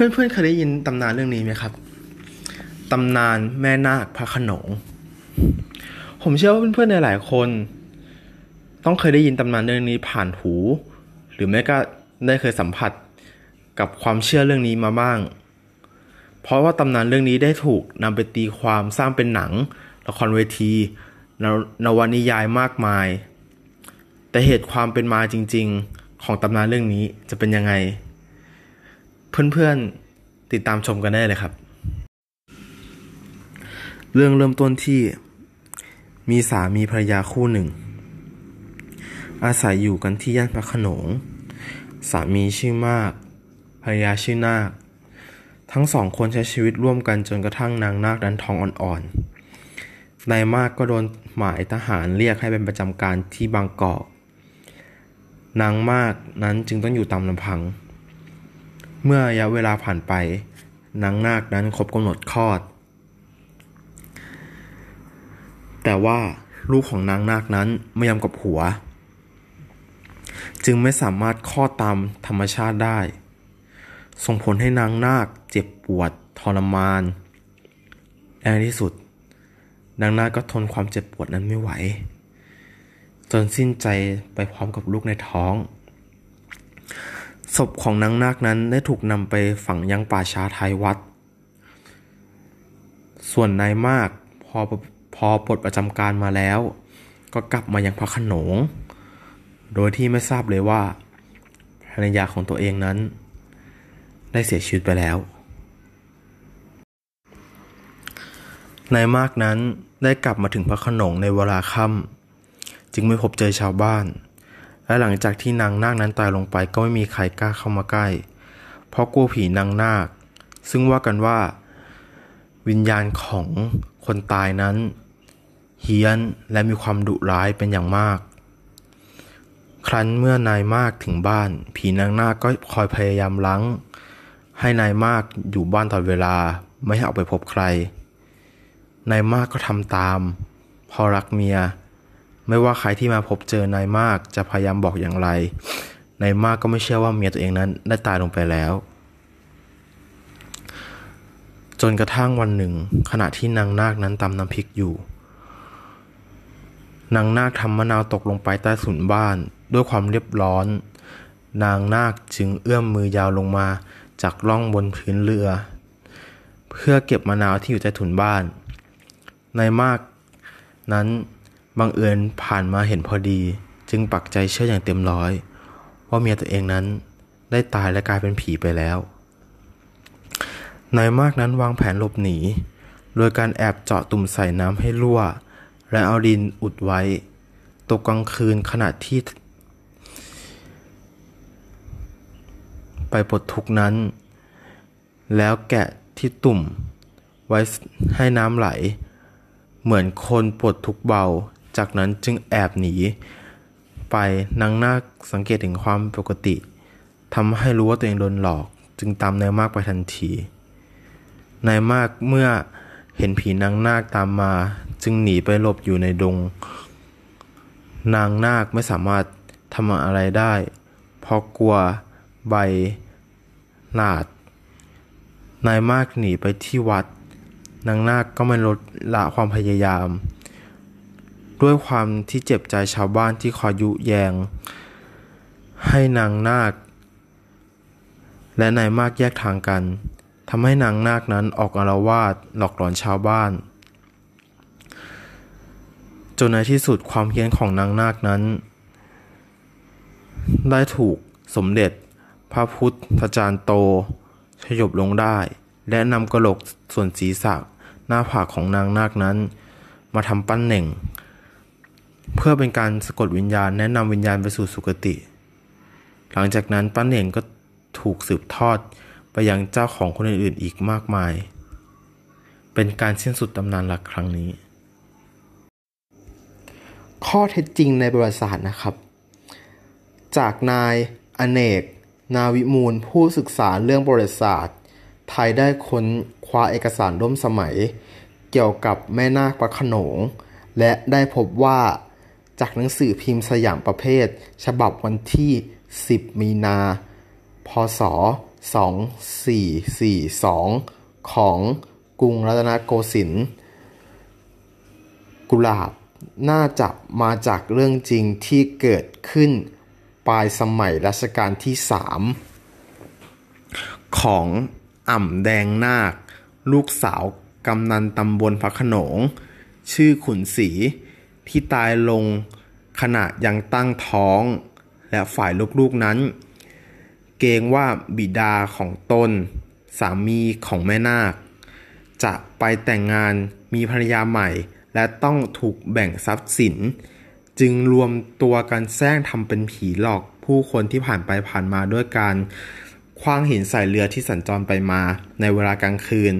เพื่อนๆเคยได้ยินตำนานเรื่องนี้ไหมครับ ตำนานแม่นาคพระขนง ผมเชื่อว่าเพื่อนๆในหลายคน ต้องเคยได้ยินตำนานเรื่องนี้ผ่านหู หรือแม้ก็ได้เคยสัมผัสกับความเชื่อเรื่องนี้มาบ้าง เพราะว่าตำนานเรื่องนี้ได้ถูกนำไปตีความสร้างเป็นหนัง ละครเวทีนวนิยายมากมาย แต่เหตุความเป็นมาจริง ๆ ของตำนานเรื่องนี้จะเป็นยังไง เพื่อนๆติดตามชมกันได้เลยครับ เรื่องเริ่มต้นที่มีสามีภรรยาคู่หนึ่ง อาศัยอยู่กันที่ย่านพระขนง สามีชื่อมาก ภรรยาชื่อนาค ทั้งสองคนใช้ชีวิตร่วมกันจนกระทั่งนางนาคดันท้องอ่อนๆนายมากก็โดนหมายทหารเรียกให้เป็นประจำการที่บางกอกนางมากนั้นจึงต้องอยู่ตามลำพัง เมื่อระยะเวลาผ่านไปนางนาคนั้นครบกำหนดคลอด แต่ว่าลูกของนางนาคนั้นไม่ยอมกับหัว จึงไม่สามารถคลอดตามธรรมชาติได้ ส่งผลให้นางนาคเจ็บปวดทรมานในที่สุด นางนาคก็ทนความเจ็บปวดนั้นไม่ไหว จนสิ้นใจไปพร้อมกับลูกในท้อง ศพของนางนาคนั้นได้ถูกนำไปฝังยังป่าช้าท้ายวัด ส่วนนายมากพอพอปลดประจำการมาแล้ว ก็กลับมายังพระขนง โดยที่ไม่ทราบเลยว่าภรรยาของตัวเองนั้น ได้เสียชีวิตไปแล้ว นายมากนั้นได้กลับมาถึงพระขนงในเวลาค่ำจึงไม่พบเจอชาวบ้าน และหลังจากที่นางนาคนั้นตายลงไปก็ไม่มีใครกล้าเข้ามาใกล้ เพราะกลัวผีนางนาค ซึ่งว่ากันว่า วิญญาณของคนตายนั้น เฮี้ยนและมีความดุร้ายเป็นอย่างมาก ครั้นเมื่อนายมากถึงบ้าน ผีนางนาคก็คอยพยายามลังให้นายมากอยู่บ้านตลอดเวลาไม่ให้ออกไปพบใคร นายมากก็ทำตาม พอรักเมีย ไม่ว่าใครที่มาพบเจอนายมากจะพยายามบอกอย่างไร นายมากก็ไม่เชื่อว่าเมียตัวเองนั้นได้ตายลงไปแล้ว จนกระทั่งวันหนึ่ง ขณะที่นางนาคนั้นตำน้ำพริกอยู่ นางนาคทำมะนาวตกลงไปใต้สุนบ้าน ด้วยความเรียบร้อน นางนาคจึงเอื้อมมือยาวลงมาจากร่องบนพื้นเรือ เพื่อเก็บมะนาวที่อยู่ใต้ถุนบ้าน นายมากนั้น บังเอิญผ่านมาเห็นพอดี จึงปักใจเชื่ออย่างเต็มร้อย ว่าเมียตัวเองนั้นได้ตายและกลายเป็นผีไปแล้วนายมากนั้นวางแผนหลบหนี โดยการแอบเจาะตุ่มใส่น้ำให้รั่ว และเอาดินอุดไว้ ตกกลางคืนขณะที่ ไปปลดทุกนั้น แล้วแกะที่ตุ่มไว้ให้น้ำไหล เหมือนคนปลดทุกเบา จากนั้นจึงแอบหนี ไปนางนาคสังเกตถึงความปกติทำให้รู้ว่าตัวเองโดนหลอก จึงตามนายมากไปทันทีนายมากเมื่อเห็นผีนางนาคตามมา จึงหนีไปหลบอยู่ในดง นางนาคไม่สามารถทำอะไรได้ เพราะกลัวใบหนาด นายมากหนีไปที่วัด นางนาคก็ไม่ลดละความพยายาม ด้วยความที่เจ็บใจชาวบ้านที่คอยยุแยง ให้นางนาค และนายมากแยกทางกันทำให้นางนาคนั้นออกอารวาสหลอกหลอนชาวบ้าน จนในที่สุดความเฮี้ยนของนางนาคนั้น ได้ถูกสมเด็จพระพุทธจารย์โตสยบลงได้ และนำกระโหลกส่วนศีรษะหน้าผากของนางนาคนั้น มาทำปั้นเหน่ง เพื่อเป็นการสะกดวิญญาณแนะนำวิญญาณไปสู่สุคติ หลังจากนั้นปั้นเหน่งก็ถูกสืบทอดไปยังเจ้าของคนอื่นๆอีกมากมาย เป็นการสิ้นสุดตำนานหลักครั้งนี้ ข้อเท็จจริงในประวัติศาสตร์นะครับ จากนายอเนก นาวิมูลผู้ศึกษาเรื่องประวัติศาสตร์ ไทยได้ค้นคว้าเอกสารร่วมสมัย เกี่ยวกับแม่นาคพระโขนง และได้พบว่า จากหนังสือพิมพ์สยามประเภท ฉบับวันที่ 10 มีนา พศ 2442 ของกรุงรัตนโกสินทร์กุหลาบน่าจะมาจากเรื่องจริงที่เกิดขึ้นปลายสมัยรัชกาลที่สามของอ่ำแดงนาค ลูกสาวกำนันตำบลพระขนง ชื่อขุนศรี ที่ตายลงขณะยังตั้งท้อง และฝ่ายลูกๆนั้น เกรงว่าบิดาของตน สามีของแม่นาค จะไปแต่งงานมีภรรยาใหม่ และต้องถูกแบ่งทรัพย์สิน จึงรวมตัวกันแซงทำเป็นผีหลอกผู้คนที่ผ่านไปผ่านมาด้วยการคว้างหินใส่เรือที่สัญจรไปมาในเวลากลางคืน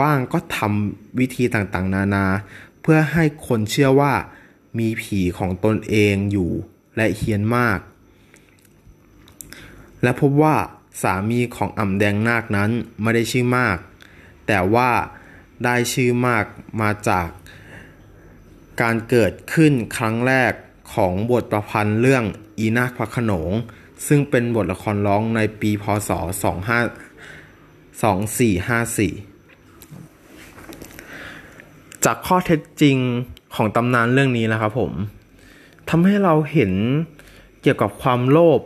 บ้างก็ทำวิธีต่างๆ นานา เพื่อให้คนเชื่อว่า มีผีของตนเองอยู่และเฮี้ยนมาก และพบว่าสามีของอ่ำแดงนาคนั้นไม่ได้ชื่อมาก แต่ว่าได้ชื่อมากมาจากการเกิดขึ้นครั้งแรกของบทประพันธ์เรื่องอีนาคพระขนง ซึ่งเป็นบทละครร้องในปีพศ 2524จากข้อเท็จจริง ของตำนานเรื่องนี้นะครับผมทำให้เราเห็นเกี่ยวกับความโลภ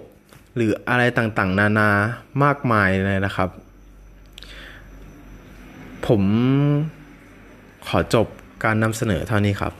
หรืออะไรต่างๆ นานามากมายเลยนะครับ ผมขอจบการนำเสนอเท่านี้ครับ